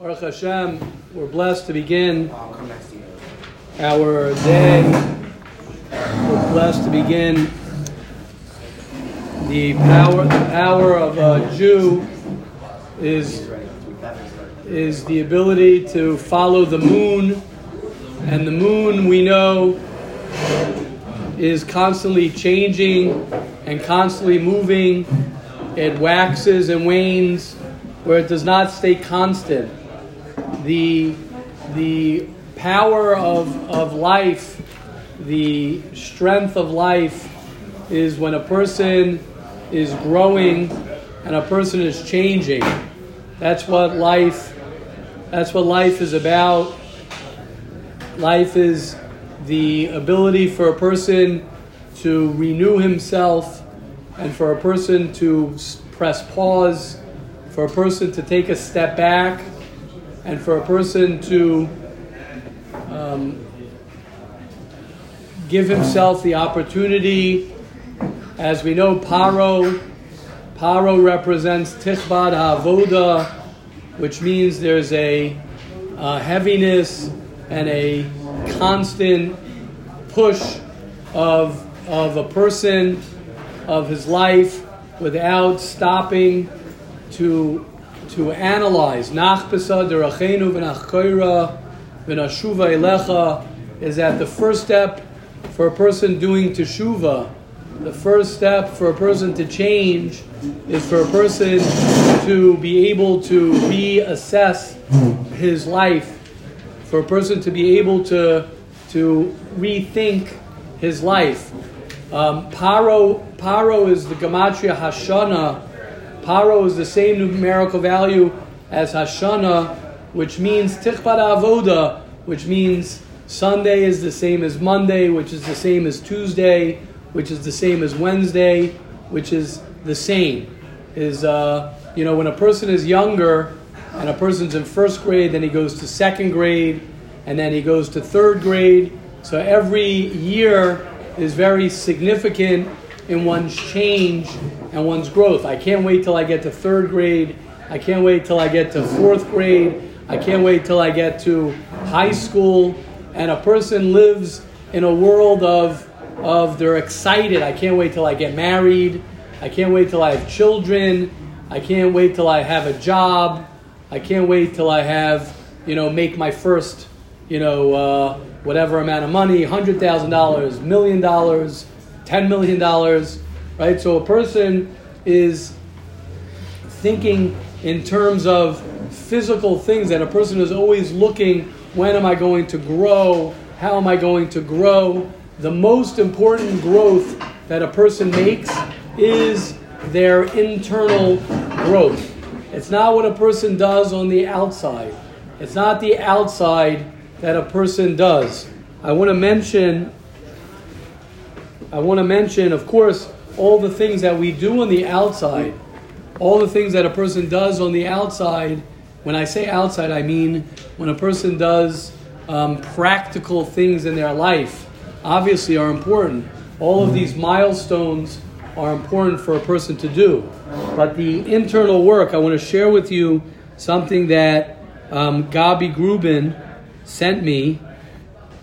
Baruch Hashem, we're blessed to begin our day. We're blessed to begin the power. The power of a Jew is is the ability to follow the moon, and the moon we know is constantly changing and constantly moving. It waxes and wanes, where it does not stay constant the, the power of, of life, the strength of life is when a person is growing and a person is changing. That's what life that's what life is about. Life is the ability for a person to renew himself and for a person to press pause, for a person to take a step back and for a person to um, give himself the opportunity, as we know, Paro, Paro represents Tichbad Avoda, which means there's a, a heaviness and a constant push of, of a person, of his life, without stopping to to analyze nachbesa derachenu v'nachkoira v'nashuva elecha is that the first step for a person doing teshuva, the first step for a person to change is for a person to be able to reassess his life, for a person to be able to to rethink his life. Um, paro paro is the gematria hashana Paro is the same numerical value as Hashana, which means Tichbat Avoda, which means Sunday is the same as Monday, which is the same as Tuesday, which is the same as Wednesday, which is the same. Is uh, you know when a person is younger and a person's in first grade, then he goes to second grade, and then he goes to third grade. So every year is very significant in one's change and one's growth. I can't wait till I get to third grade. I can't wait till I get to fourth grade. I can't wait till I get to high school. And a person lives in a world of, of they're excited. I can't wait till I get married. I can't wait till I have children. I can't wait till I have a job. I can't wait till I have, you know, make my first, you know, uh, whatever amount of money, $100,000, million dollars, $10 million, right? So a person is thinking in terms of physical things, and a person is always looking when am I going to grow? How am I going to grow? The most important growth that a person makes is their internal growth. It's not what a person does on the outside. It's not the outside that a person does. I want to mention I want to mention, of course, all the things that we do on the outside, all the things that a person does on the outside. When I say outside, I mean when a person does um, practical things in their life, obviously are important. All of these milestones are important for a person to do. But the internal work, I want to share with you something that um, Gabi Grubin sent me.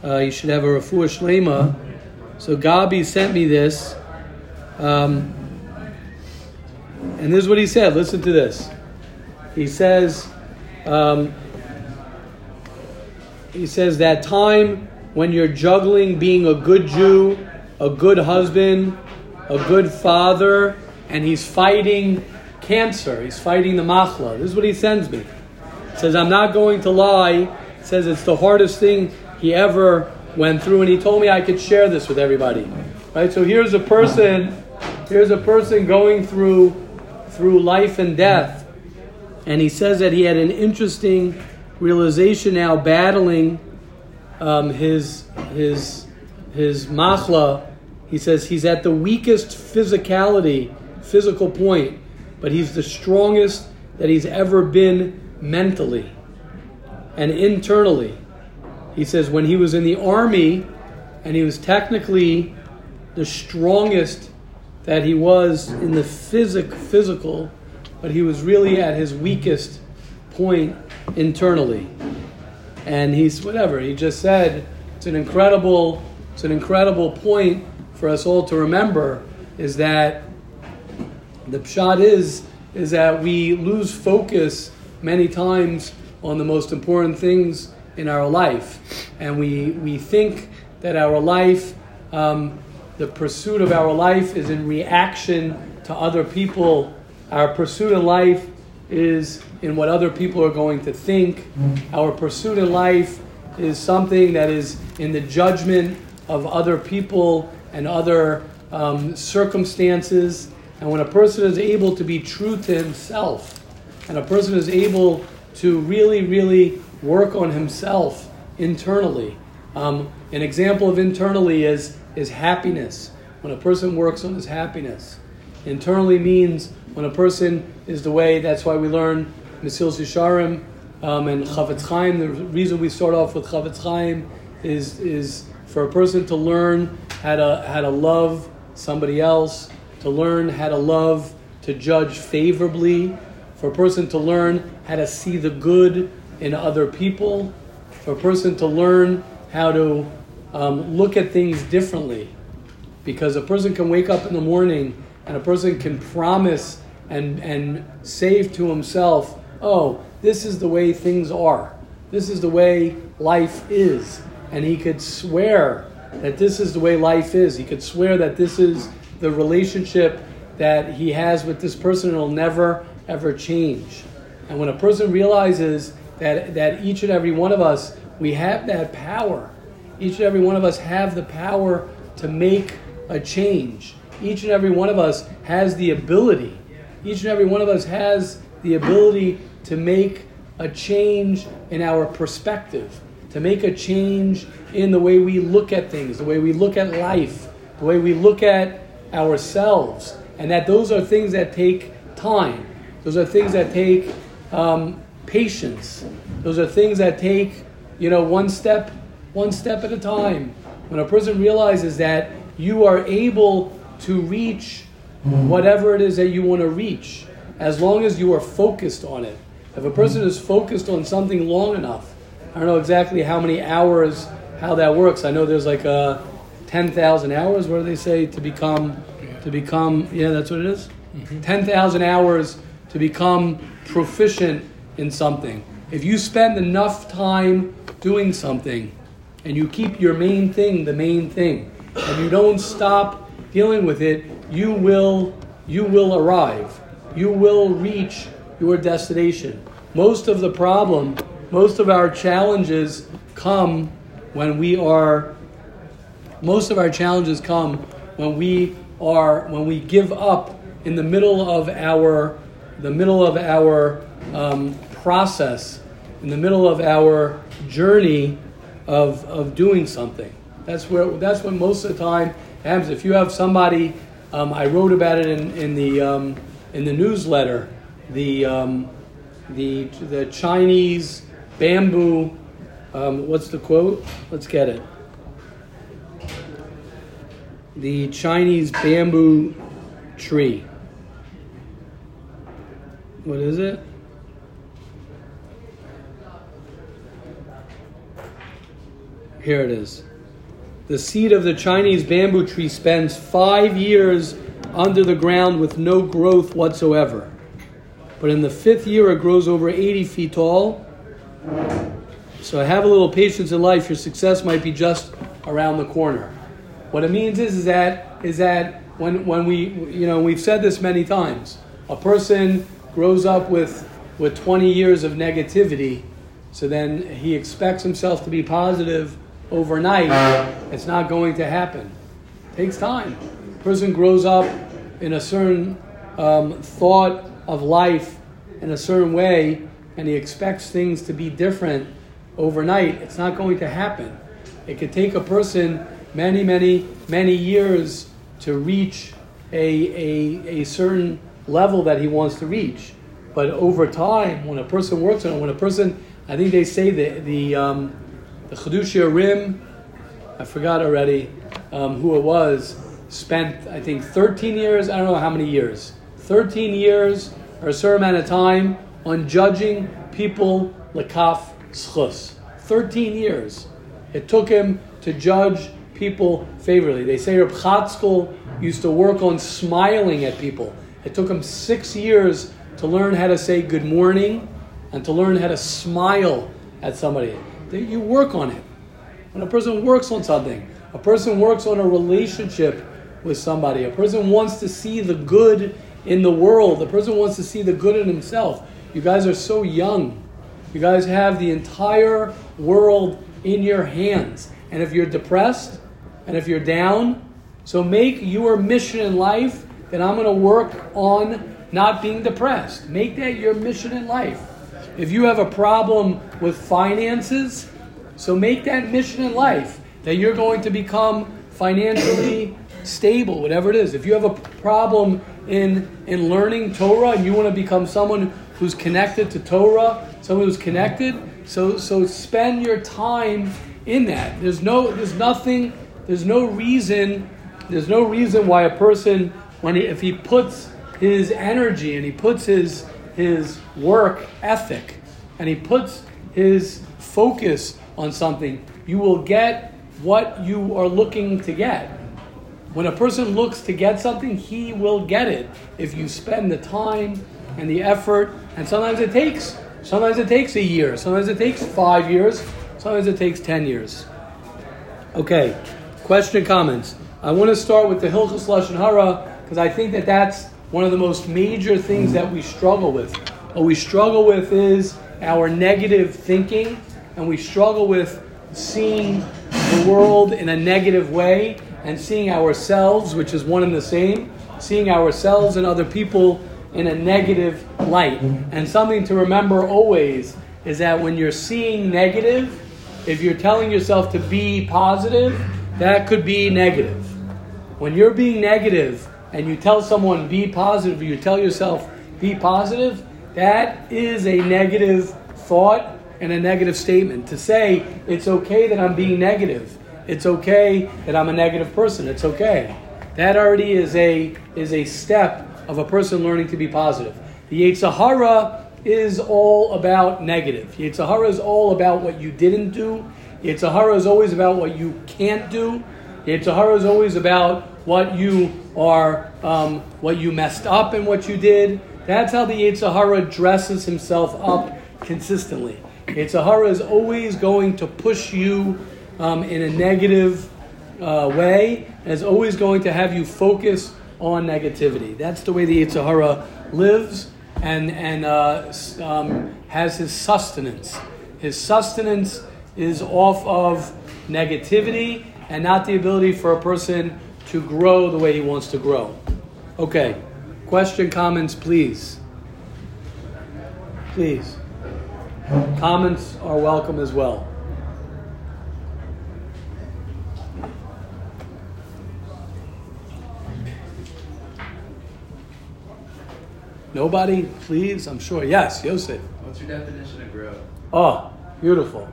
Uh, you should have a refuah shlema so Gabi sent me this. Um, and this is what he said. Listen to this. He says, um, he says that time when you're juggling being a good Jew, a good husband, a good father, and he's fighting cancer. He's fighting the machla. This is what he sends me. He says, I'm not going to lie. He says it's the hardest thing he ever went through, and he told me I could share this with everybody. Right? So here's a person, here's a person going through through life and death, and he says that he had an interesting realization now, battling um, his his his machla. He says he's at the weakest physicality, physical point, but he's the strongest that he's ever been mentally and internally. He says when he was in the army and he was technically the strongest that he was in the physic, physical, but he was really at his weakest point internally. And he's whatever he just said. It's an incredible, it's an incredible point for us all to remember. Is that the pshat is is that we lose focus many times on the most important things in our life, and we we think that our life, um, the pursuit of our life, is in reaction to other people. Our pursuit in life is in what other people are going to think. Our pursuit in life is something that is in the judgment of other people and other um, circumstances. And when a person is able to be true to himself, and a person is able to really, really work on himself internally, um, an example of internally is, is happiness. When a person works on his happiness, internally means when a person is the way, that's why we learn Mesilas Yesharim um, and Chafetz Chaim. The reason we start off with Chafetz Chaim is, is for a person to learn how to, how to love somebody else, to learn how to love, to judge favorably, for a person to learn how to see the good in other people, for a person to learn how to um, look at things differently. Because a person can wake up in the morning and a person can promise and, and save to himself, oh, this is the way things are. This is the way life is. And he could swear that this is the way life is. He could swear that this is the relationship that he has with this person will never, ever change. And when a person realizes that, that each and every one of us, we have that power, each and every one of us have the power to make a change. Each and every one of us has the ability. Each and every one of us has the ability to make a change in our perspective, to make a change in the way we look at things, the way we look at life, the way we look at ourselves. And that those are things that take time. Those are things that take um, patience. Those are things that take, you know, one step, one step at a time. When a person realizes that you are able to reach whatever it is that you want to reach, as long as you are focused on it. If a person is focused on something long enough, I don't know exactly how many hours, how that works. I know there's like a 10,000 hours, what do they say, to become, to become, yeah, that's what it is? Mm-hmm. 10,000 hours to become proficient in something. If you spend enough time doing something and you keep your main thing the main thing, and you don't stop dealing with it, you will, you will arrive. You will reach your destination. Most of the problem, most of our challenges come when we are most of our challenges come when we are when we give up in the middle of our the middle of our um, process in the middle of our journey of, of doing something that's where that's when most of the time happens if you have somebody um, I wrote about it in, in the um, in the newsletter the um, the the Chinese bamboo. Um, what's the quote? Let's get it. The Chinese bamboo tree. What is it? Here it is. The seed of the Chinese bamboo tree spends five years under the ground with no growth whatsoever. But in the fifth year, it grows over 80 feet tall. So have a little patience in life. Your success might be just around the corner. What it means is, is that is that when, when we you know we've said this many times, a person grows up with with 20 years of negativity, so then he expects himself to be positive overnight. It's not going to happen. It takes time. A person grows up in a certain um, thought of life in a certain way and he expects things to be different overnight, it's not going to happen. It could take a person many, many, many years to reach a, a, a certain level that he wants to reach. But over time, when a person works on it, when a person, I think they say the, the, um, the Chedushei Rim, I forgot already um, who it was, spent, I think, 13 years, I don't know how many years, 13 years or a certain amount of time on judging people lekaf schus. 13 years. It took him to judge people favorably. They say Reb Chatzkel used to work on smiling at people. It took him six years to learn how to say good morning and to learn how to smile at somebody. You work on it. When a person works on something, a person works on a relationship with somebody, a person wants to see the good in the world, a person wants to see the good in himself. You guys are so young. You guys have the entire world in your hands. And if you're depressed and if you're down, so make your mission in life that I'm going to work on not being depressed. Make that your mission in life. If you have a problem with finances, so make that mission in life that you're going to become financially stable, whatever it is. If you have a problem in, in learning Torah and you want to become someone who's connected to Torah, someone who's connected, so, so spend your time in that. There's no, there's nothing, there's no reason, there's no reason why a person, when he, if he puts his energy and he puts his his work ethic and he puts his focus on something, you will get what you are looking to get. When a person looks to get something, he will get it if you spend the time and the effort. And sometimes it takes, sometimes it takes a year, sometimes it takes five years, sometimes it takes ten years. Okay, question comments. I want to start with the Hilchus Lashon Hara because I think that that's one of the most major things that we struggle with. What we struggle with is our negative thinking, and we struggle with seeing the world in a negative way and seeing ourselves, which is one and the same, seeing ourselves and other people in a negative light. And something to remember always is that when you're seeing negative, if you're telling yourself to be positive, that could be negative. When you're being negative, and you tell someone be positive, you tell yourself be positive, that is a negative thought and a negative statement. To say it's okay that I'm being negative, it's okay that I'm a negative person, it's okay. That already is a is a step of a person learning to be positive. The Yetzer Hara is all about negative. Yetzer Hara is all about what you didn't do. Yetzer Hara is always about what you can't do. Yetzer Hara is always about what you are, um, what you messed up and what you did. That's how the Yetzer Hara dresses himself up consistently. Yetzer Hara is always going to push you um, in a negative uh, way, and is always going to have you focus on negativity. That's the way the Yetzer Hara lives and, and uh, um, has his sustenance. His sustenance is off of negativity and not the ability for a person to grow the way he wants to grow. Okay, question, comments, please. Please. Comments are welcome as well. Nobody? Please? I'm sure. Yes, Yosef. What's your definition of growth? Oh, beautiful.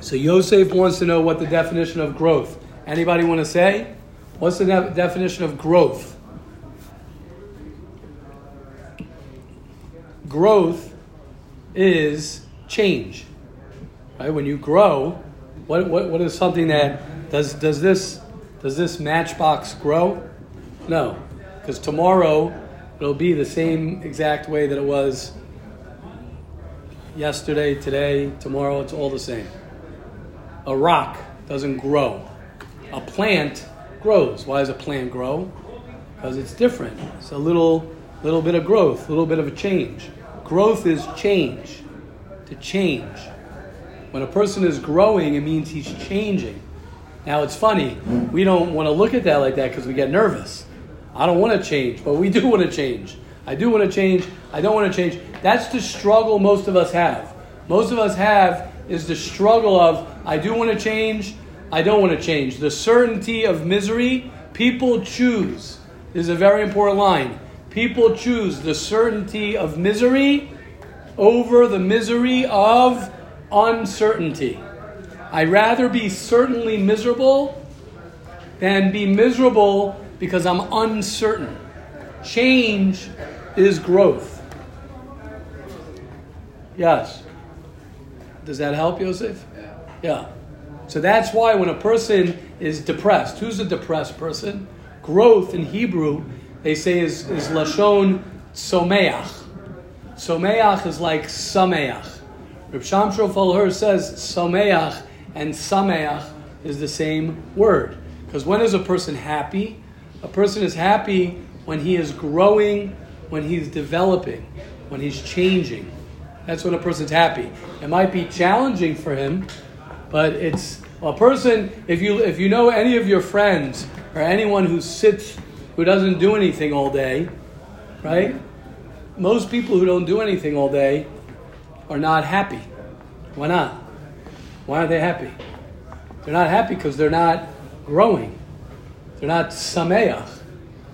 So Yosef wants to know what the definition of growth. Anybody want to say? What's the de- definition of growth? Growth is change. Right? When you grow, what, what, what is something that does does this does this matchbox grow? No, because tomorrow it'll be the same exact way that it was yesterday, today, tomorrow. It's all the same. A rock doesn't grow. A plant grows. Why does a plant grow? Because it's different. It's a little, little bit of growth, a little bit of a change. Growth is change. To change. When a person is growing, it means he's changing. Now it's funny, we don't want to look at that like that because we get nervous. I don't want to change, but we do want to change. I do want to change. I don't want to change. That's the struggle most of us have. Most of us have is the struggle of I do want to change, I don't want to change. The certainty of misery, people choose. This is a very important line. People choose the certainty of misery over the misery of uncertainty. I'd rather be certainly miserable than be miserable because I'm uncertain. Change is growth. Yes. Does that help, Yosef? Yeah. So that's why when a person is depressed, who's a depressed person? Growth in Hebrew, they say is, is Lashon Someach. Someach is like Sameach. Reb Shamshon Rafael Hirsch says Someach and Sameach is the same word. Because when is a person happy? A person is happy when he is growing, when he's developing, when he's changing. That's when a person's happy. It might be challenging for him, but it's a person. If you if you know any of your friends or anyone who sits who doesn't do anything all day, right? Most people who don't do anything all day are not happy. Why not? Why aren't they happy? They're not happy because they're not growing. They're not sameach.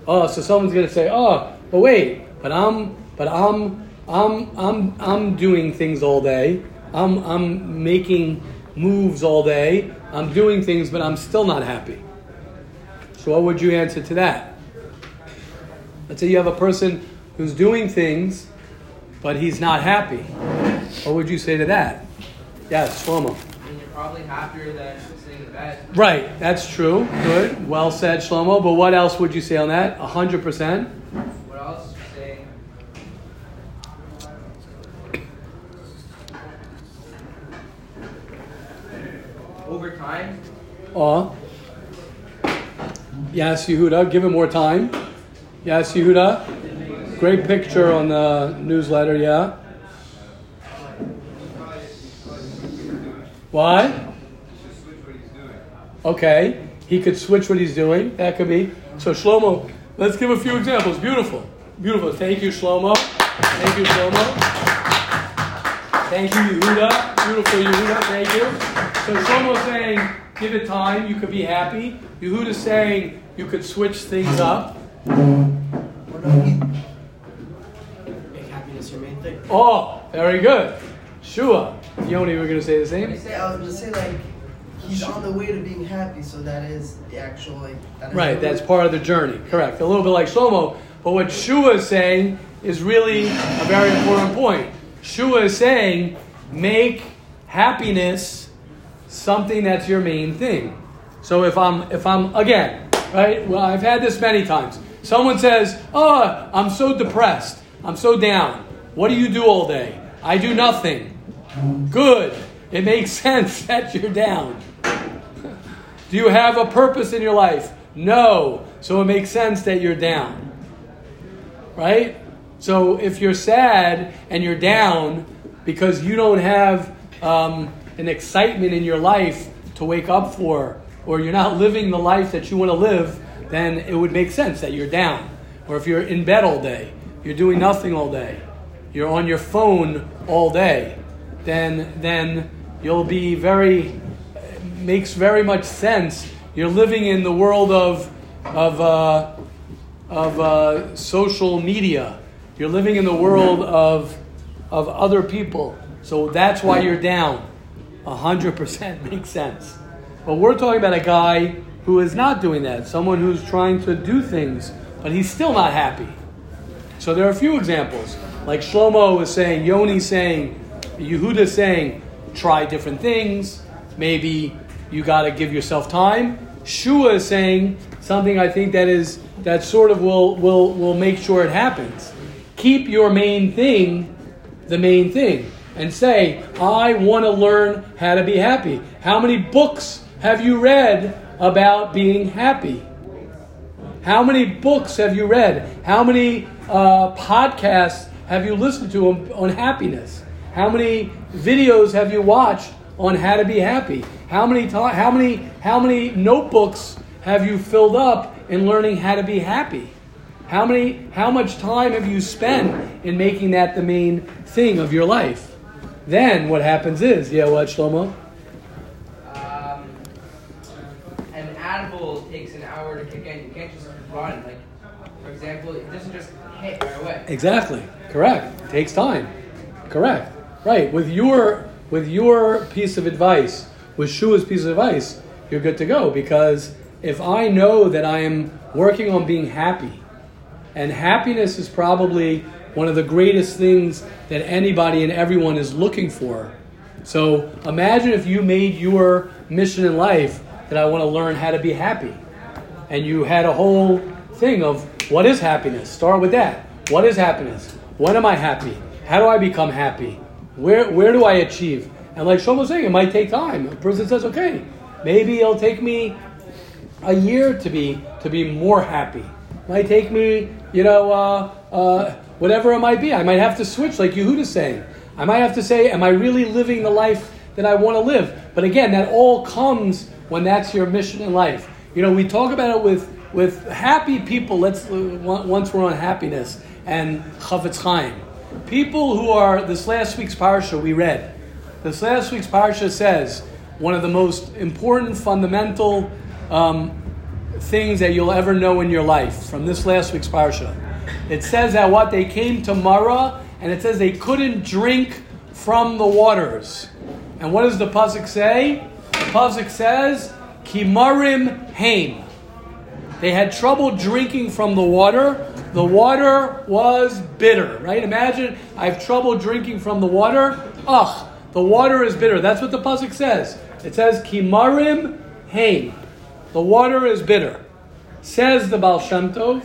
Oh, so someone's going to say, "Oh, but wait, but I'm, but I'm, I'm, I'm, I'm doing things all day. I'm, I'm making moves all day. I'm doing things, but I'm still not happy." So, what would you answer to that? Let's say you have a person who's doing things, but he's not happy. What would you say to that? Yes, Shlomo. And you're probably happier than sitting in bed. Right, that's true. Good. Well said, Shlomo. But what else would you say on that? 100%? What else? Saying over time, Aw. Yes, Yehuda. Give him more time. Yes, Yehuda. Great picture on the newsletter, yeah. Why? Okay. He could switch what he's doing. That could be. So, Shlomo, let's give a few examples. Beautiful. Beautiful. Thank you, Shlomo. Thank you, Shlomo. Thank you, Yehuda. Beautiful, Yehuda. Thank you. So Shlomo's saying, give it time. You could be happy. Yehuda's saying you could switch things up. Or no, he- Make happiness your main thing. Oh, very good. Shua. Yoni, we're going to say the when you same? say I was gonna say like he's on the way to being happy, so that is the actual like. That is Right, the- that's part of the journey. Correct. A little bit like Shlomo. But what Shua is saying is really a very important point. Shua is saying, make happiness something that's your main thing. So if I'm, if I'm, again, right, well, I've had this many times. Someone says, oh, I'm so depressed. I'm so down. What do you do all day? I do nothing. Good. It makes sense that you're down. Do you have a purpose in your life? No. So it makes sense that you're down. Right? So if you're sad and you're down because you don't have um, an excitement in your life to wake up for, or you're not living the life that you want to live, then it would make sense that you're down. Or if you're in bed all day, you're doing nothing all day, you're on your phone all day, then then you'll be very makes very much sense. You're living in the world of of uh, of uh, social media. You're living in the world of of other people. So that's why you're down. A hundred percent makes sense. But we're talking about a guy who is not doing that. Someone who's trying to do things, but he's still not happy. So there are a few examples. Like Shlomo was saying, Yoni saying, Yehuda saying, try different things. Maybe you got to give yourself time. Shua is saying something I think that is that sort of will will will make sure it happens. Keep your main thing the main thing and say, I want to learn how to be happy. How many books have you read about being happy? How many books have you read? How many uh, podcasts have you listened to on, on happiness? How many videos have you watched on how to be happy? How many ti how many how many notebooks have you filled up in learning how to be happy? How many how much time have you spent in making that the main thing of your life? Then what happens is, yeah, what Shlomo? um, an animal takes an hour to kick in. You can't just run. Like, for example, it doesn't just hit right away. Exactly. Correct. Takes time. Correct. Right. With your with your piece of advice, with Shua's piece of advice, you're good to go because if I know that I am working on being happy, and happiness is probably one of the greatest things that anybody and everyone is looking for. So imagine if you made your mission in life that I want to learn how to be happy. And you had a whole thing of what is happiness? Start with that. What is happiness? When am I happy? How do I become happy? Where, where do I achieve? And like Shlomo was saying, it might take time. A person says, okay, maybe it'll take me a year to be to be more happy. It might take me, you know, uh, uh, whatever it might be. I might have to switch, like Yehuda's saying. I might have to say, am I really living the life that I want to live? But again, that all comes when that's your mission in life. You know, we talk about it with with happy people. Let's once we're on happiness and Chafetz Chaim. People who are this last week's parsha we read. This last week's parsha says one of the most important fundamental um, things that you'll ever know in your life from this last week's parsha. It says that what they came to Mara, and it says they couldn't drink from the waters. And what does the pasuk say? The pasuk says, "Kimarim haim." They had trouble drinking from the water. The water was bitter, right? Imagine I have trouble drinking from the water. Ugh, the water is bitter. That's what the pasuk says. It says kimarim haim. The water is bitter. Says the Baal Shem Tov,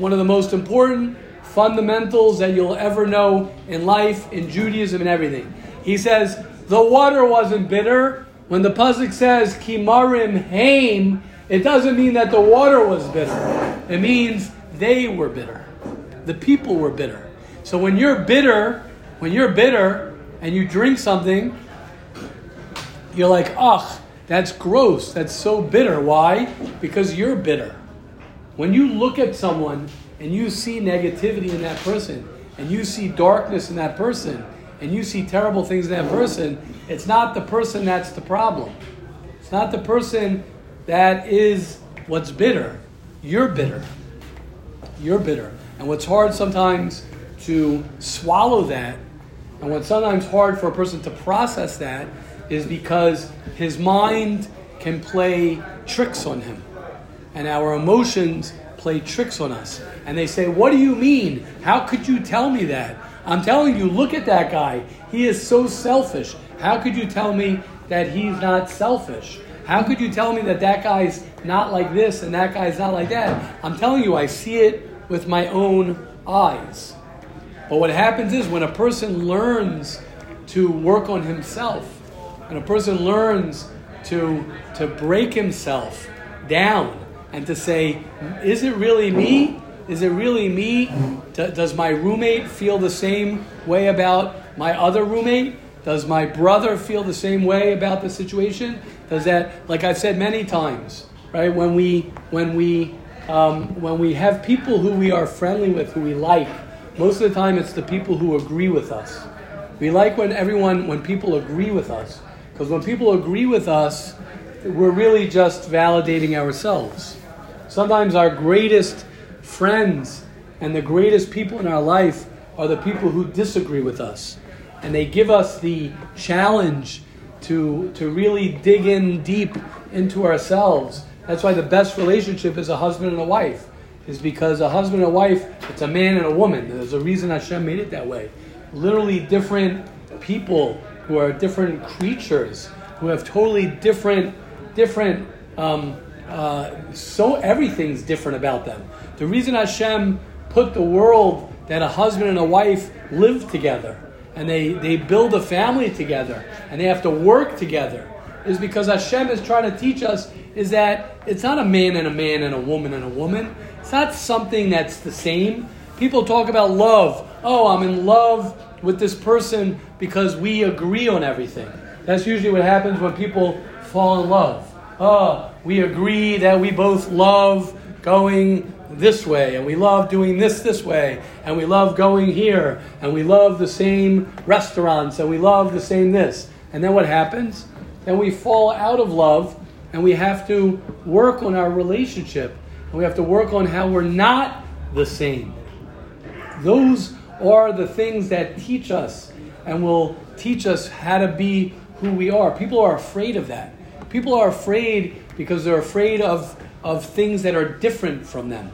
one of the most important fundamentals that you'll ever know in life, in Judaism, and everything. He says the water wasn't bitter. When the pasuk says kimarim haim, it doesn't mean that the water was bitter. It means they were bitter. The people were bitter. So when you're bitter, when you're bitter and you drink something, you're like, ugh, that's gross. That's so bitter. Why? Because you're bitter. When you look at someone and you see negativity in that person, and you see darkness in that person, and you see terrible things in that person, it's not the person that's the problem. It's not the person that is what's bitter. You're bitter. You're bitter. And what's hard sometimes to swallow that, and what's sometimes hard for a person to process that, is because his mind can play tricks on him. And our emotions play tricks on us. And they say, What do you mean? How could you tell me that? I'm telling you, look at that guy. He is so selfish. How could you tell me that he's not selfish? How could you tell me that that guy's not like this and that guy's not like that? I'm telling you, I see it with my own eyes. But what happens is when a person learns to work on himself, and a person learns to, to break himself down and to say, is it really me? Is it really me? does my roommate feel the same way about my other roommate? Does my brother feel the same way about the situation? Does that, like I've said many times, right? When we when we um, when we have people who we are friendly with, who we like, most of the time it's the people who agree with us. We like when everyone when people agree with us. Because when people agree with us, we're really just validating ourselves. Sometimes our greatest friends and the greatest people in our life are the people who disagree with us. And they give us the challenge to, to really dig in deep into ourselves. That's why the best relationship is a husband and a wife, is because a husband and a wife, it's a man and a woman. There's a reason Hashem made it that way. Literally different people who are different creatures, who have totally different, different. Um, uh, so everything's different about them. The reason Hashem put the world that a husband and a wife live together and they, they build a family together and they have to work together is because Hashem is trying to teach us is that it's not a man and a man and a woman and a woman. It's not something that's the same. People talk about love. Oh, I'm in love with this person because we agree on everything. That's usually what happens when people fall in love. Oh, we agree that we both love going this way, and we love doing this this way, and we love going here, and we love the same restaurants, and we love the same this. And then what happens? Then we fall out of love, and we have to work on our relationship, and we have to work on how we're not the same. Those are the things that teach us and will teach us how to be who we are. People are afraid of that. People are afraid because they're afraid of, of things that are different from them.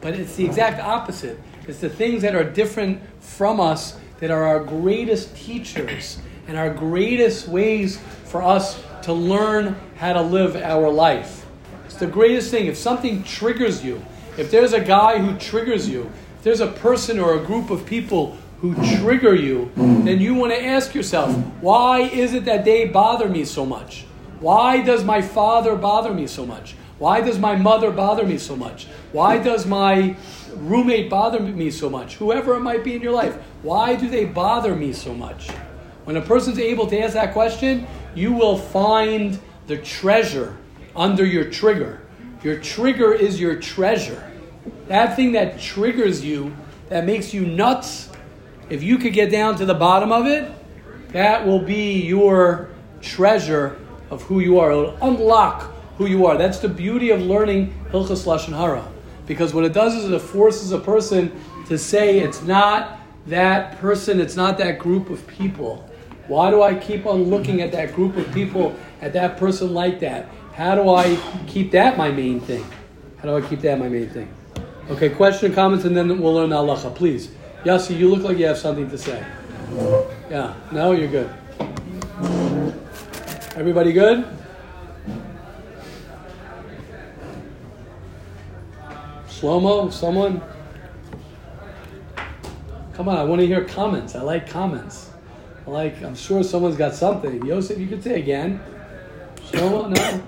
But it's the exact opposite. It's the things that are different from us that are our greatest teachers and our greatest ways for us to learn how to live our life. It's the greatest thing. If something triggers you, if there's a guy who triggers you, if there's a person or a group of people who trigger you, then you want to ask yourself, why is it that they bother me so much? Why does my father bother me so much? Why does my mother bother me so much? Why does my roommate bother me so much? Whoever it might be in your life, why do they bother me so much? When a person's able to ask that question, you will find the treasure under your trigger. Your trigger is your treasure. That thing that triggers you, that makes you nuts, if you could get down to the bottom of it, that will be your treasure of who you are. It'll unlock who you are. That's the beauty of learning Hilchas Lashon Hara. Because what it does is it forces a person to say it's not that person, it's not that group of people. Why do I keep on looking at that group of people, at that person like that? How do I keep that my main thing? How do I keep that my main thing? Okay, question, and comments, and then we'll learn the halacha. Please. Yossi, you look like you have something to say. Yeah, no, you're good. Everybody good? Shlomo, someone? Come on, I want to hear comments. I like comments. I like, I'm sure someone's got something. Yosef, you could say again. Shlomo, no?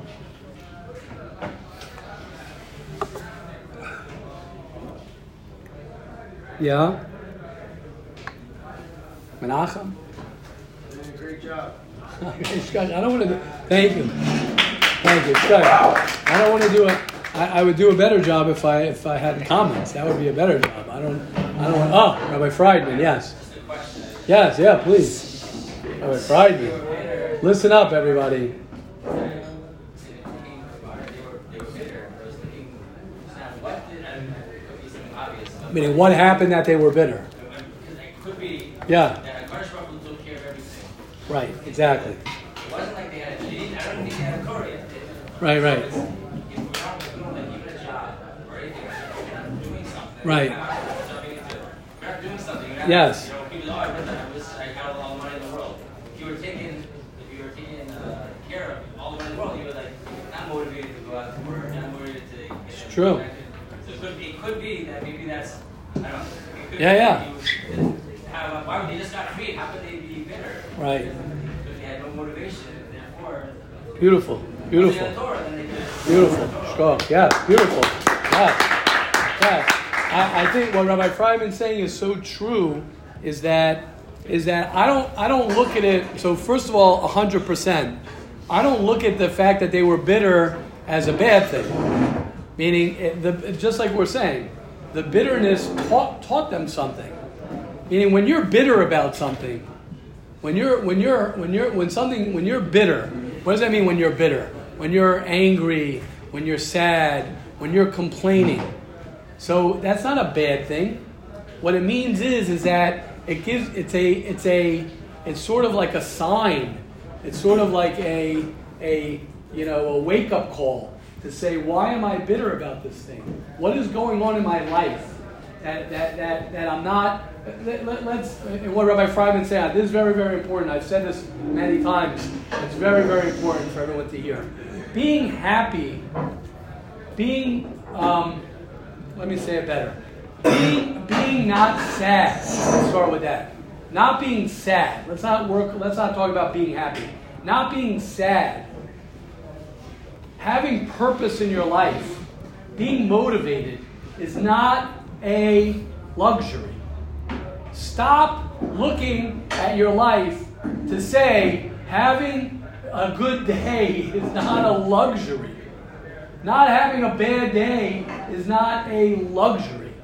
Yeah? Menachem? Great job. I don't want to do. Thank you, thank you. Good. I don't want to do it. I, I would do a better job if I if I had comments. That would be a better job. I don't. I don't want. Oh, Rabbi Friedman. Yes. Yes. Yeah. Please. Rabbi Friedman. Listen up, everybody. Meaning, what happened that they were bitter? Yeah. that Akash Baruch Hu took care of everything. Right. Exactly. It wasn't like they had a don't think they had a yet. Right. Right. If not, not. Right. Not not. Not, Yes. Not not It's true. So it could be, it could be that maybe that's, I don't know. It could Yeah, be yeah. why would they just got freed? How could they? Right. Beautiful. Beautiful. Beautiful. Strong. Yes. Beautiful. Yes. Yes. I, I think what Rabbi Fryman's saying is so true is that is that I don't I don't look at it so first of all hundred percent I don't look at the fact that they were bitter as a bad thing. Meaning it, the, just like we're saying, the bitterness taught, taught them something. Meaning when you're bitter about something, when you're when you're when you're when something when you're bitter, what does that mean when you're bitter? When you're angry, when you're sad, when you're complaining. So that's not a bad thing. What it means is is that it gives it's a it's a it's sort of like a sign. It's sort of like a a you know a wake up call to say why am I bitter about this thing? What is going on in my life that that that, that I'm not let, let, let's and what Rabbi Fryman said. This is very very important. I've said this many times. It's very very important for everyone to hear. Being happy, being um, let me say it better. Being, being not sad. Let's start with that. Not being sad. Let's not work. Let's not talk about being happy. Not being sad. Having purpose in your life, being motivated, is not a luxury. Stop looking at your life to say having a good day is not a luxury. Not having a bad day is not a luxury.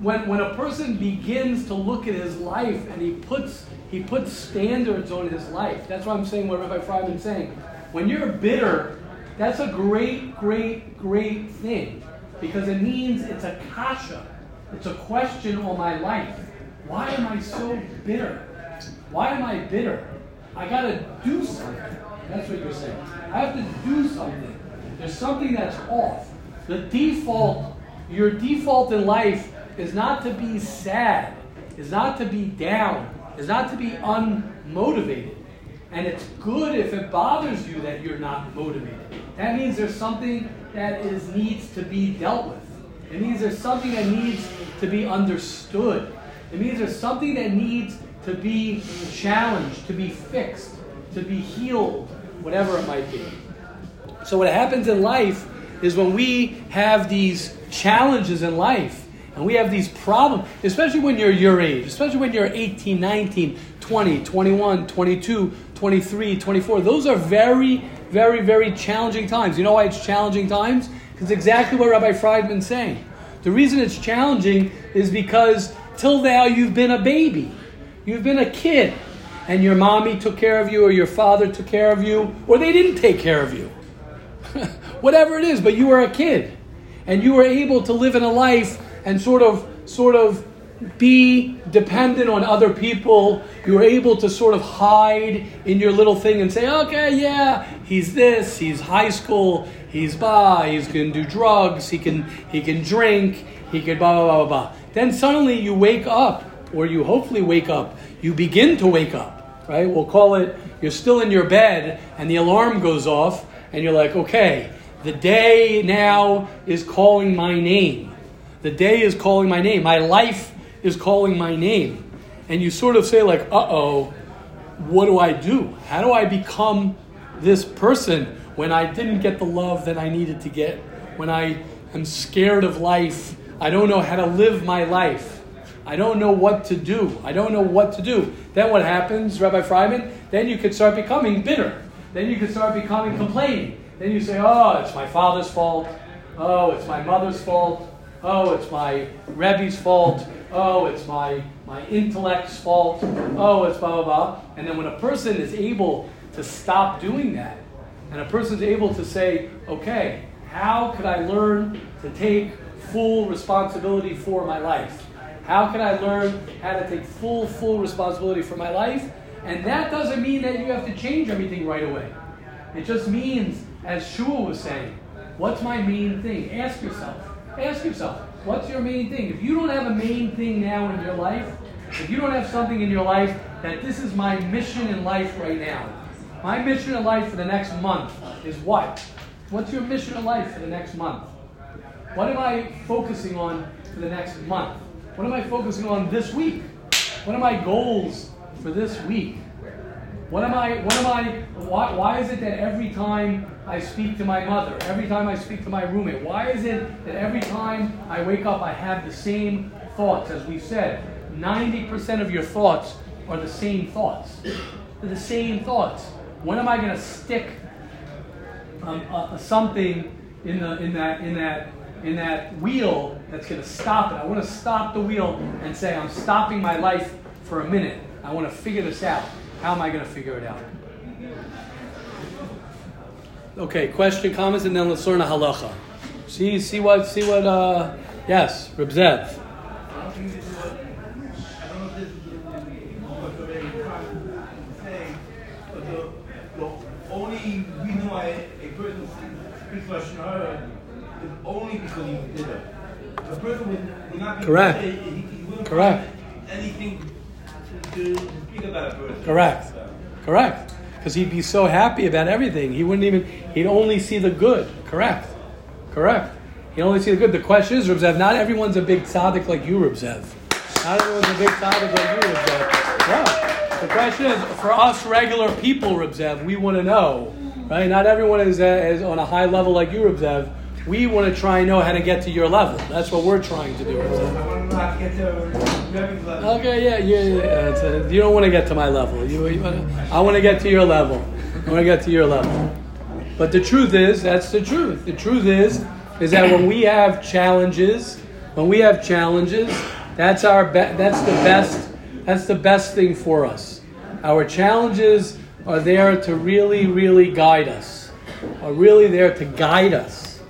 When, when a person begins to look at his life and he puts, he puts standards on his life, that's why I'm saying what Rabbi Fryman's saying. When you're bitter, that's a great, great, great thing because it means it's a kasha. It's a question on my life. Why am I so bitter? Why am I bitter? I got to do something. That's what you're saying. I have to do something. There's something that's off. The default, your default in life is not to be sad, is not to be down, is not to be unmotivated. And it's good if it bothers you that you're not motivated. That means there's something that is needs to be dealt with. It means there's something that needs to be understood. It means there's something that needs to be challenged, to be fixed, to be healed, whatever it might be. So, what happens in life is when we have these challenges in life and we have these problems, especially when you're your age, especially when you're 18, 19, 20, 21, 22, 23, 24, those are very, very, very challenging times. You know why it's challenging times? Because exactly what Rabbi Friedman's saying. The reason it's challenging is because till now you've been a baby, you've been a kid, and your mommy took care of you, or your father took care of you, or they didn't take care of you. Whatever it is, but you were a kid, and you were able to live in a life and sort of, sort of be dependent on other people. You're able to sort of hide in your little thing and say, okay, yeah, he's this, he's high school, he's blah, he's gonna do drugs, he can he can drink, he can blah blah blah blah. Then suddenly you wake up, or you hopefully wake up, you begin to wake up, right? We'll call it you're still in your bed and the alarm goes off, and you're like, okay, the day now is calling my name. The day is calling my name. My life is calling my name. And you sort of say, like, uh oh, what do I do? How do I become this person when I didn't get the love that I needed to get? When I am scared of life? I don't know how to live my life. I don't know what to do. I don't know what to do. Then what happens, Rabbi Fryman? Then you could start becoming bitter. Then you could start becoming complaining. Then you say, oh, it's my father's fault. Oh, it's my mother's fault. Oh, it's my Rebbe's fault. Oh, it's my, my intellect's fault. Oh, it's blah, blah, blah. And then when a person is able to stop doing that, and a person is able to say, okay, how could I learn to take full responsibility for my life? How can I learn how to take full, full responsibility for my life? And that doesn't mean that you have to change everything right away. It just means, as Shua was saying, what's my main thing? Ask yourself. Ask yourself, what's your main thing? If you don't have a main thing now in your life, if you don't have something in your life that this is my mission in life right now, my mission in life for the next month is what? What's your mission in life for the next month? What am I focusing on for the next month? What am I focusing on this week? What are my goals for this week? What am I, what am I, why, why is it that every time I speak to my mother, every time I speak to my roommate, why is it that every time I wake up I have the same thoughts? As we said, 90% of your thoughts are the same thoughts. They're the same thoughts. When am I going to stick um, uh, something in, the, in, that, in, that, in that wheel that's going to stop it? I want to stop the wheel and say, I'm stopping my life for a minute. I want to figure this out. How am I going to figure it out? Okay, question, comments, and then let's learn a halacha. See, see what, see what. Uh, yes, Reb Zev. I don't think this is what, I don't know if this is the Rebbe is trying to say, but the, the only reason why a person speaks Lashon Hara is only because he did it. A person would, would not Correct. He, he wouldn't Correct. anything to, speak about a. Correct. Correct. Because he'd be so happy about everything. He wouldn't even, he'd only see the good. Correct. Correct. He'd only see the good. The question is, Reb Zev, not everyone's a big tzaddik like you, Reb Zev. Not everyone's a big tzaddik like you, Reb Zev. Yeah. The question is, for us regular people, Reb Zev, we want to know, right? Not everyone is, is on a high level like you, Reb Zev. We want to try and know how to get to your level. That's what we're trying to do, Reb Okay, yeah, yeah, yeah. Uh, A, you don't want to get to my level. You, you wanna, I want to get to your level. I want to get to your level. But the truth is, that's the truth. The truth is, is that when we have challenges, when we have challenges, that's our be- that's the best that's the best thing for us. Our challenges are there to really, really guide us. Are really there to guide us.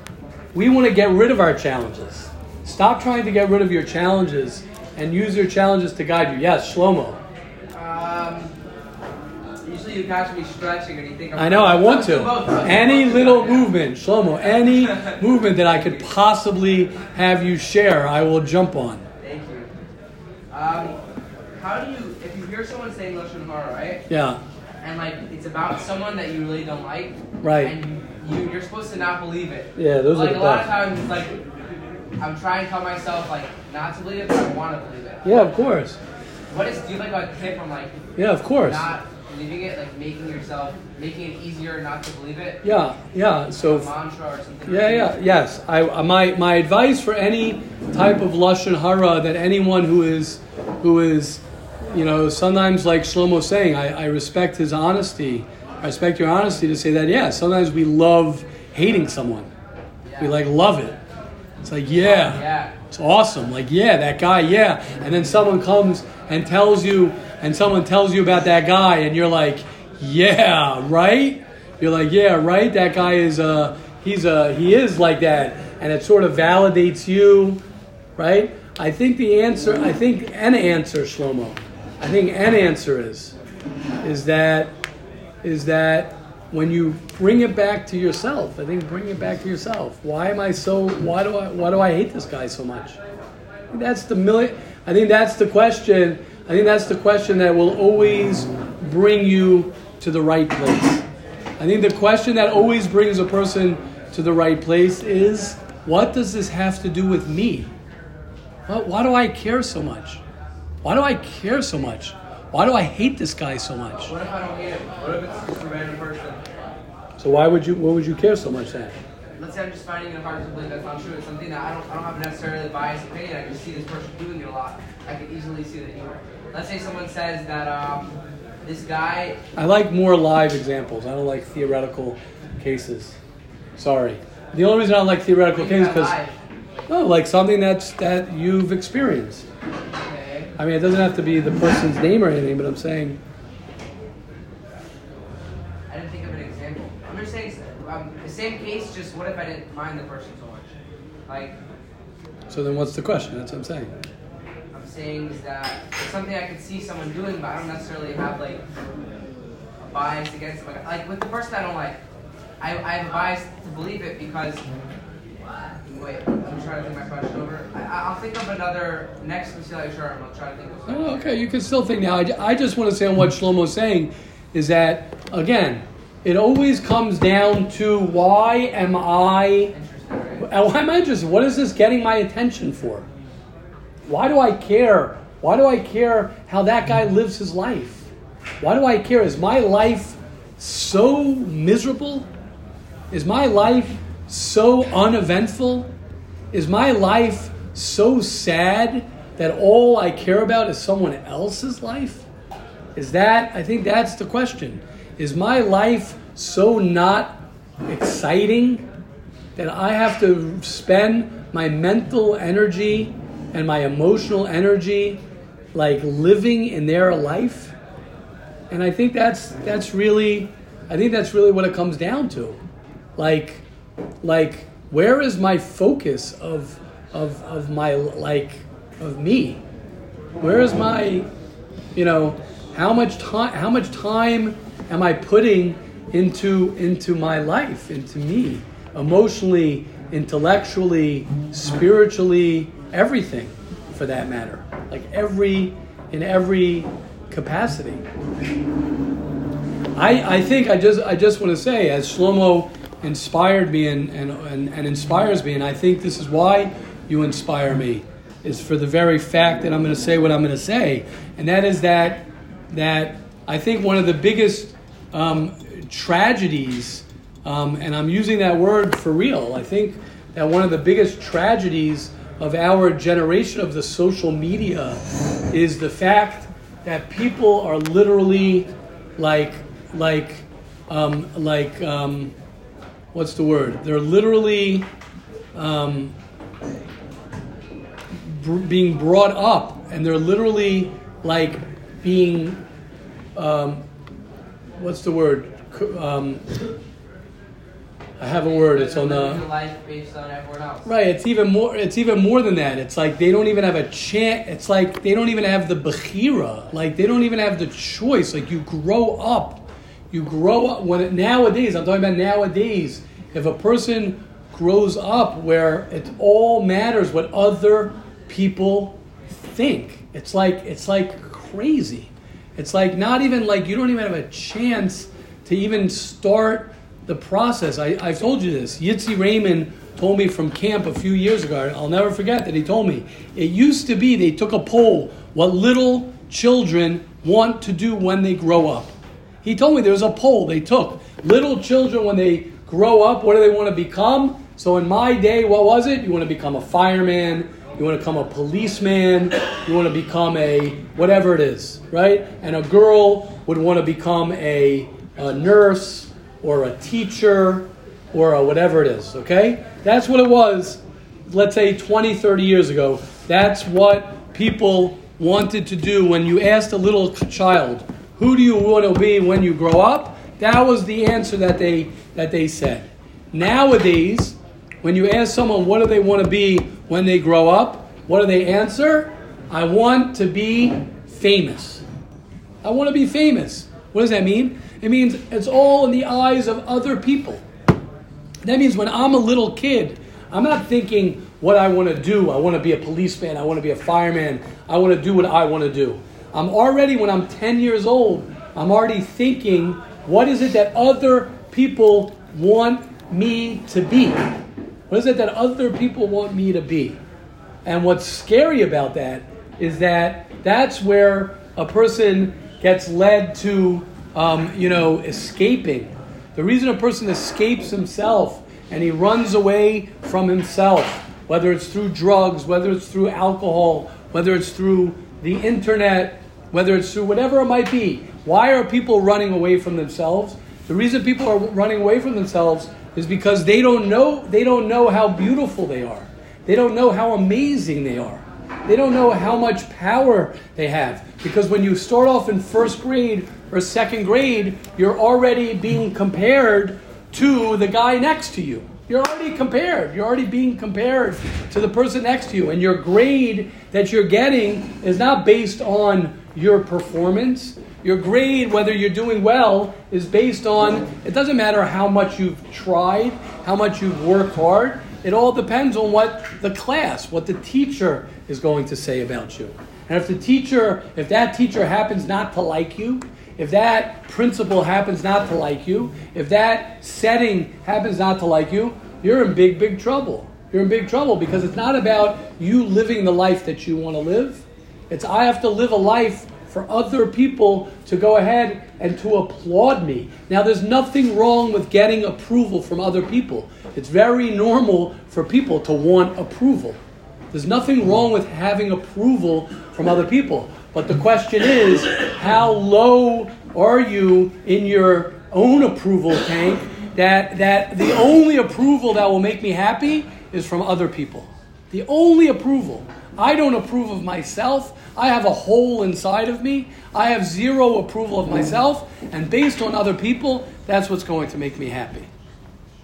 We want to get rid of our challenges. Stop trying to get rid of your challenges and use your challenges to guide you. Yes, Shlomo. Um, usually you catch me stretching and you think I'm I know, I want to. Any little movement, Shlomo, any movement that I could possibly have you share, I will jump on. Thank you. Um, how do you, if you hear someone saying lashon hara, right? Yeah. And like it's about someone that you really don't like, Right. And you, you're supposed to not believe it. Yeah, those like, are like the a lot of times, like I'm trying to tell myself like not to believe it, but I want to believe it. Yeah, of course. What is do you like a tip from like Yeah, of course. not believing it, like making yourself making it easier not to believe it? Yeah, yeah. So a mantra or something. Yeah, yeah, yes. I, uh, my, my advice for any type of lashon hara that anyone who is, who is, you know, sometimes like Shlomo saying, I, I respect his honesty. I respect your honesty to say that. Yeah, sometimes we love hating someone. We like love it. It's like yeah, Yeah. It's awesome. Like yeah, that guy, yeah. And then someone comes and tells you, and someone tells you about that guy, and you're like, yeah, right. You're like, yeah, right. That guy is uh he's uh he is like that, and it sort of validates you, right? I think the answer, I think an answer, Shlomo. I think an answer is, is that, is that when you bring it back to yourself. I think bring it back to yourself. Why am I so? Why do I? Why do I hate this guy so much? That's the million. I think that's the question. I think that's the question that will always bring you to the right place. I think the question that always brings a person to the right place is, what does this have to do with me? Why, why do I care so much? Why do I care so much? Why do I hate this guy so much? What if I don't hate him? What if it's just a random person? So why would you? What would you care so much then? Let's say I'm just finding it hard to believe that's not true. It's something that I don't, I don't have a necessarily biased opinion. I just see this person doing it a lot. I can easily see that you are. Let's say someone says that um, this guy. I like more live examples. I don't like theoretical cases. Sorry. The only reason I don't like theoretical cases because live. no, like something that's that you've experienced. Okay. I mean, it doesn't have to be the person's name or anything, but I'm saying, I didn't think of an example. I'm just saying, um, the same case. Just what if I didn't mind the person so much? Like so then what's the question? That's what I'm saying. I'm saying is that it's something I could see someone doing, but I don't necessarily have like a bias against it. Like, like with the person I don't like, I, I have a bias to believe it because. Wait, I'm trying to think my question over. I, I'll think of another next Mesilah Yesharim. I'll try to think of something. Oh, okay, you can still think now. I, I just want to say on what Shlomo's saying is that, again, it always comes down to why am I, why am I interested? What is this getting my attention for? Why do I care? Why do I care how that guy lives his life? Why do I care? Is my life so miserable? Is my life so uneventful? Is my life so sad that all I care about is someone else's life? Is that, I think that's the question. Is my life so not exciting that I have to spend my mental energy and my emotional energy like living in their life? And I think that's that's really I think that's really what it comes down to. Like like where is my focus of of of my like of me? Where is my you know how much time how much time am I putting into into my life, into me, emotionally, intellectually, spiritually, everything for that matter. Like every in every capacity. I, I think I just I just want to say as Shlomo inspired me and, and, and, and inspires me, and I think this is why you inspire me, is for the very fact that I'm going to say what I'm going to say, and that is that that I think one of the biggest um, tragedies, um, and I'm using that word for real. I think that one of the biggest tragedies of our generation of the social media is the fact that people are literally like like um, like um, what's the word? They're literally um, br- being brought up, and they're literally like being um, what's the word? Um, I have a word. It's on the life based on everyone else. Right, it's even more. It's even more than that. It's like they don't even have a chance. It's like they don't even have the bechira. Like they don't even have the choice. Like you grow up, you grow up. When it, nowadays, I'm talking about nowadays. If a person grows up where it all matters what other people think, it's like it's like crazy. It's like not even like you don't even have a chance to even start the process. I, I've told you this. Yitzi Raymond told me from camp a few years ago. I'll never forget that he told me. It used to be they took a poll what little children want to do when they grow up. He told me there was a poll they took. Little children, when they grow up, what do they want to become? So in my day, what was it? You want to become a fireman, you want to become a policeman, you want to become a whatever it is, right? And a girl would want to become a, a nurse or a teacher or a whatever it is, okay? That's what it was, let's say 20, 30 years ago. That's what people wanted to do when you asked a little child, who do you want to be when you grow up? That was the answer that they, that they said. Nowadays, when you ask someone what do they want to be when they grow up, what do they answer? I want to be famous. I want to be famous. What does that mean? It means it's all in the eyes of other people. That means when I'm a little kid, I'm not thinking what I want to do. I want to be a policeman. I want to be a fireman. I want to do what I want to do. I'm already, when I'm 10 years old, I'm already thinking, what is it that other people want me to be? What is it that other people want me to be? And what's scary about that is that that's where a person gets led to, um, you know, escaping. The reason a person escapes himself and he runs away from himself, whether it's through drugs, whether it's through alcohol, whether it's through the internet, whether it's through whatever it might be. Why are people running away from themselves? The reason people are running away from themselves is because they don't know they don't know how beautiful they are. They don't know how amazing they are. They don't know how much power they have. Because when you start off in first grade or second grade, you're already being compared to the guy next to you. You're already compared. You're already being compared to the person next to you. And your grade that you're getting is not based on your performance. Your grade, whether you're doing well, is based on, it doesn't matter how much you've tried, how much you've worked hard. It all depends on what the class, what the teacher is going to say about you. And if the teacher, if that teacher happens not to like you, if that principal happens not to like you, if that setting happens not to like you, you're in big, big trouble. You're in big trouble because it's not about you living the life that you want to live. It's I have to live a life for other people to go ahead and to applaud me. Now, there's nothing wrong with getting approval from other people. It's very normal for people to want approval. There's nothing wrong with having approval from other people. But the question is, how low are you in your own approval tank that, that the only approval that will make me happy is from other people? The only approval. I don't approve of myself. I have a hole inside of me. I have zero approval of myself. And based on other people, that's what's going to make me happy.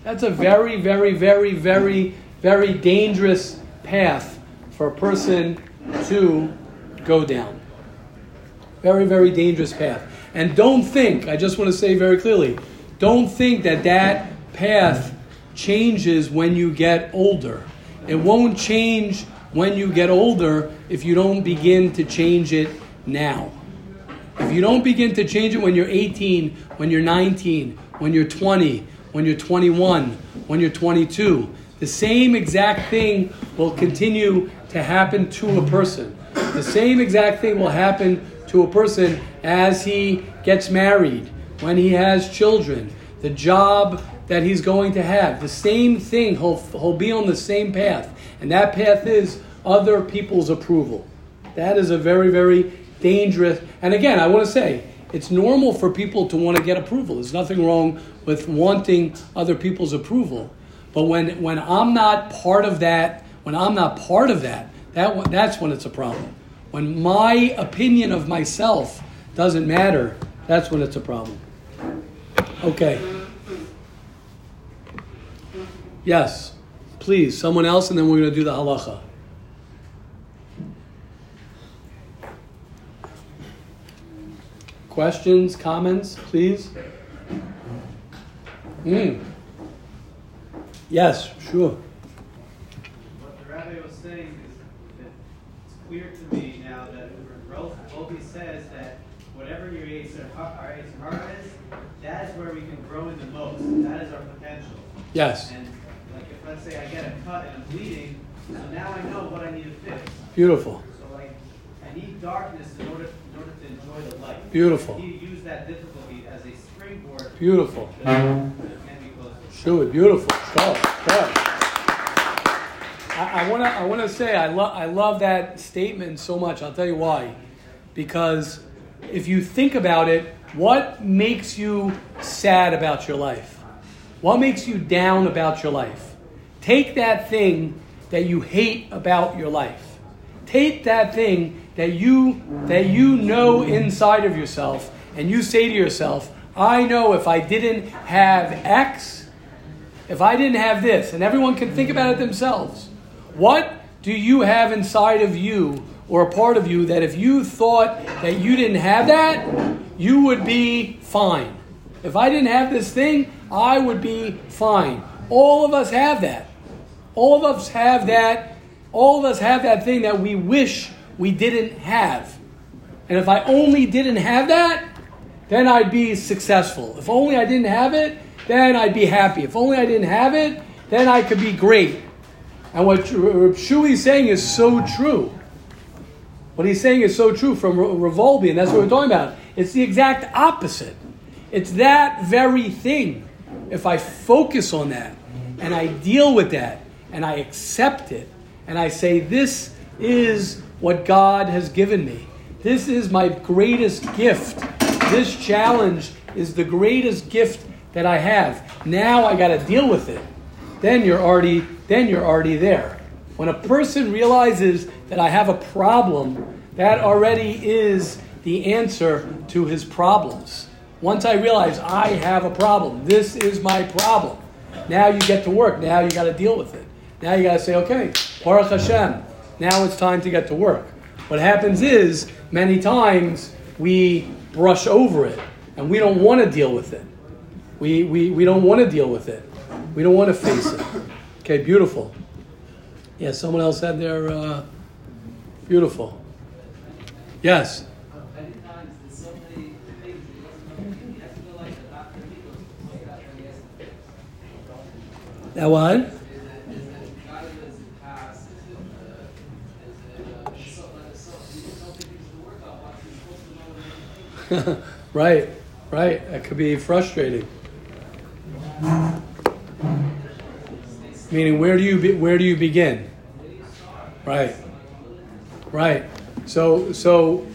That's a very, very, very, very, very dangerous path for a person to go down. Very, very dangerous path. And don't think, I just want to say very clearly, don't think that that path changes when you get older. It won't change when you get older if you don't begin to change it now. If you don't begin to change it when you're 18, when you're 19, when you're 20, when you're 21, when you're 22, the same exact thing will continue to happen to a person. The same exact thing will happen to a person as he gets married, when he has children, the job that he's going to have. The same thing, he'll, he'll be on the same path. And that path is other people's approval. That is a very, very dangerous. And again, I want to say, it's normal for people to want to get approval. There's nothing wrong with wanting other people's approval. But when, when I'm not part of that, when I'm not part of that, that that's when it's a problem. When my opinion of myself doesn't matter, that's when it's a problem. Okay. Yes, please, someone else, and then we're going to do the halacha. Questions, comments, please? Mm. Yes, sure. What the rabbi was saying is that it's clear to me now that Robi says that whatever your Yetzer Hara, is, that is where we can grow in the most. That is our potential. Yes. And like if let's say I get a cut and I'm bleeding, so now I know what I need to fix. Beautiful. So like I need darkness in order enjoy the light. Beautiful. I need to use that difficulty as a springboard Beautiful. to. Sure, beautiful. I, I wanna I wanna say I love I love that statement so much. I'll tell you why. Because if you think about it, what makes you sad about your life? What makes you down about your life? Take that thing that you hate about your life. Take that thing that you that you know inside of yourself and you say to yourself, I know if I didn't have X, if I didn't have this, and everyone can think about it themselves, what do you have inside of you or a part of you that if you thought that you didn't have that, you would be fine? If I didn't have this thing, I would be fine. All of us have that. All of us have that. All of us have that thing that we wish we didn't have. And if I only didn't have that, then I'd be successful. If only I didn't have it, then I'd be happy. If only I didn't have it, then I could be great. And what Shui uh, is saying is so true. What he's saying is so true from Rav Wolbe, and that's what we're talking about. It's the exact opposite. It's that very thing. If I focus on that and I deal with that and I accept it and I say, This is what God has given me, this is my greatest gift. This challenge is the greatest gift that I have. Now I got to deal with it. Then you're already then you're already there. When a person realizes that I have a problem, that already is the answer to his problems. Once I realize I have a problem, this is my problem. Now you get to work. Now you got to deal with it. Now you got to say, okay, Baruch Hashem. Now it's time to get to work. What happens is many times we brush over it and we don't want to deal with it. We, we, we don't want to deal with it. We don't want to face it. Okay, beautiful. Yeah, someone else had their uh, beautiful. Yes. That you doesn't know. I feel like the doctor people like that when he has to fix. That what? Is it, is it God lives in past? Is it, uh, is it, uh, something like so, you don't think things to work out, but you're supposed to know what right, right. That could be frustrating. Meaning, where do you be, where do you begin? Right, right. So, so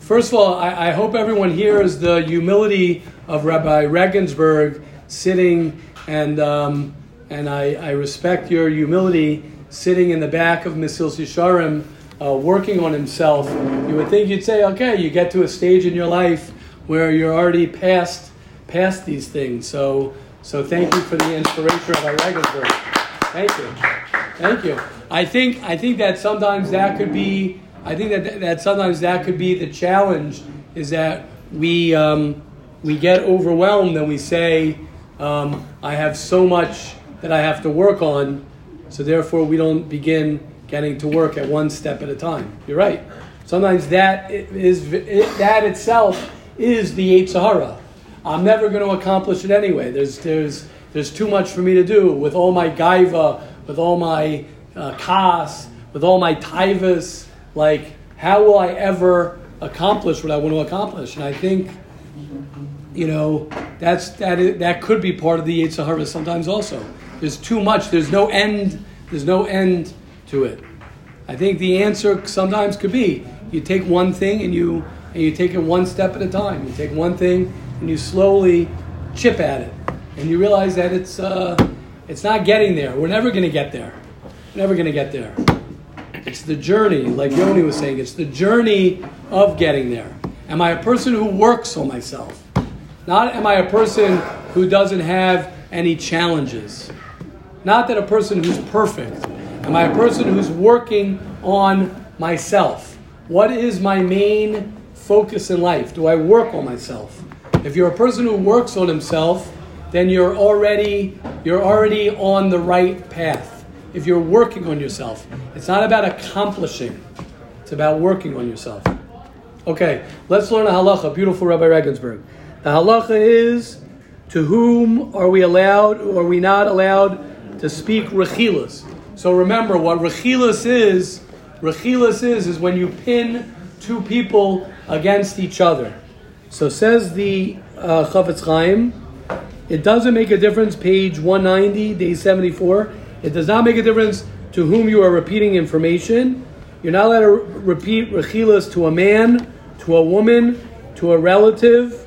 first of all, I, I hope everyone hears the humility of Rabbi Regensburg sitting, and um, and I, I respect your humility sitting in the back of Misil Yisharim, uh, working on himself. You would think you'd say, okay, you get to a stage in your life where you're already past past these things. So, so thank you for the inspiration, Rabbi Regensburg. Thank you, thank you. I think I think that sometimes that could be. I think that that sometimes that could be the challenge is that we um, we get overwhelmed and we say um, I have so much that I have to work on, so therefore we don't begin getting to work at one step at a time. You're right. Sometimes that is it, that itself is the Yetzer Hara. I'm never going to accomplish it anyway. There's there's there's too much for me to do with all my gaiva, with all my uh, kas, with all my taivas. Like, how will I ever accomplish what I want to accomplish? And I think, you know, that's that. Is, that could be part of the Yetzer Hara sometimes also. There's too much. There's no end. There's no end to it. I think the answer sometimes could be you take one thing and you and you take it one step at a time. You take one thing and you slowly chip at it, and you realize that it's uh, it's not getting there. We're never going to get there. Never going to get there. It's the journey, like Yoni was saying. It's the journey of getting there. Am I a person who works on myself? Not am I a person who doesn't have any challenges. Not that a person who's perfect. Am I a person who's working on myself? What is my main focus in life? Do I work on myself? If you're a person who works on himself, then you're already you're already on the right path. If you're working on yourself, it's not about accomplishing; it's about working on yourself. Okay, let's learn a halacha. Beautiful Rabbi Regensburg. The halacha is to whom are we allowed or are we not allowed to speak rechilas? So remember what rechilas is. Rechilas is is when you pin two people against each other. So says the uh, Chafetz Chaim, it doesn't make a difference. Page 190, day 74. It does not make a difference to whom you are repeating information. You're not allowed to repeat rechilas to a man, to a woman, to a relative,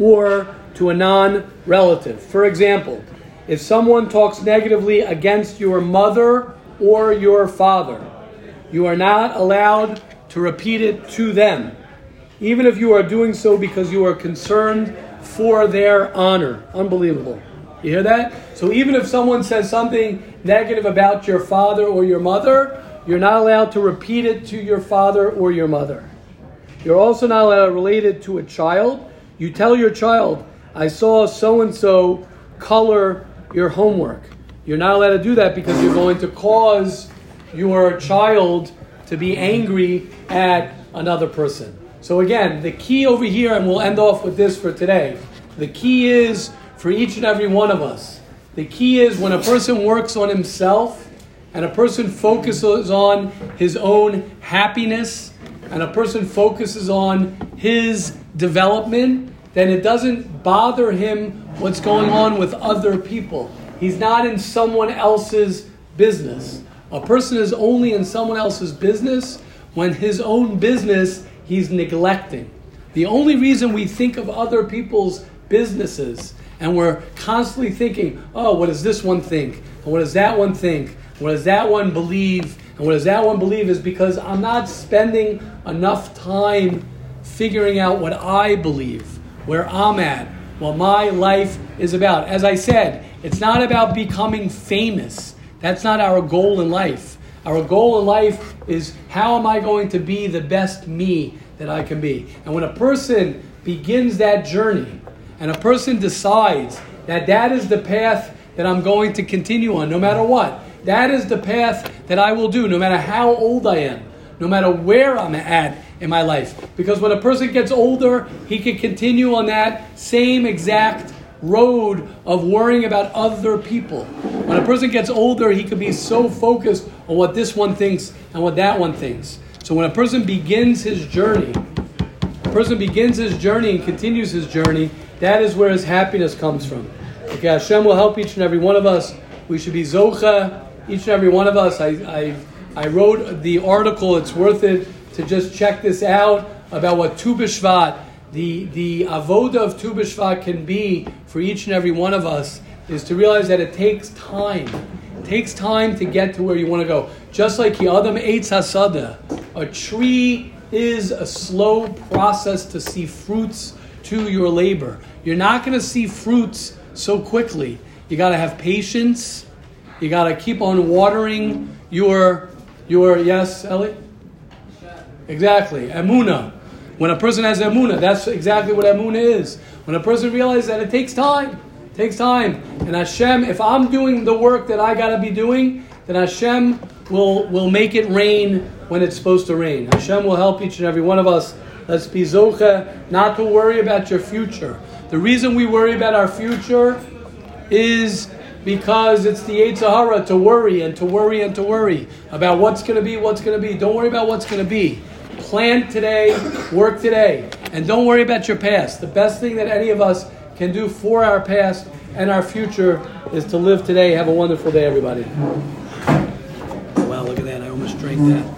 or to a non relative. For example, if someone talks negatively against your mother or your father, you are not allowed to repeat it to them, even if you are doing so because you are concerned for their honor. Unbelievable. You hear that? So even if someone says something negative about your father or your mother, you're not allowed to repeat it to your father or your mother. You're also not allowed to relate it to a child. You tell your child, I saw so and so color your homework. You're not allowed to do that because you're going to cause your child to be angry at another person. So, again, the key over here, and we'll end off with this for today the key is for each and every one of us. The key is when a person works on himself and a person focuses on his own happiness and a person focuses on his development, then it doesn't bother him what's going on with other people. He's not in someone else's business. A person is only in someone else's business when his own business he's neglecting. The only reason we think of other people's businesses and we're constantly thinking, oh, what does this one think? And what does that one think? What does that one believe? And what does that one believe is because I'm not spending enough time figuring out what I believe, where I'm at, what my life is about. As I said, it's not about becoming famous. That's not our goal in life. Our goal in life is how am I going to be the best me that I can be? And when a person begins that journey and a person decides that that is the path that I'm going to continue on, no matter what, that is the path that I will do, no matter how old I am, no matter where I'm at in my life. Because when a person gets older, he can continue on that same exact road of worrying about other people. When a person gets older, he can be so focused on what this one thinks and what that one thinks. So when a person begins his journey, a person begins his journey and continues his journey, that is where his happiness comes from. Okay, Hashem will help each and every one of us. We should be zocha, each and every one of us. I, I, I wrote the article, it's worth it to just check this out about what Tu B'Shvat, the, the avoda of Tu B'Shvat can be for each and every one of us, is to realize that it takes time. It takes time to get to where you want to go. Just like the Adam Eitz Hasada, a tree is a slow process to see fruits to your labor. You're not going to see fruits so quickly. You got to have patience. You got to keep on watering your your yes, Ellie. Exactly, emuna. When a person has emuna, that's exactly what emuna is. When a person realizes that it takes time, it takes time, and Hashem, if I'm doing the work that I got to be doing, then Hashem will will make it rain when it's supposed to rain. Hashem will help each and every one of us. Let's be zocha, not to worry about your future. The reason we worry about our future is because it's the Yetzer Hara to worry and to worry and to worry about what's going to be, what's going to be. Don't worry about what's going to be. Plan today, work today, and don't worry about your past. The best thing that any of us can do for our past and our future is to live today. Have a wonderful day, everybody. Wow, look at that. I almost drank that.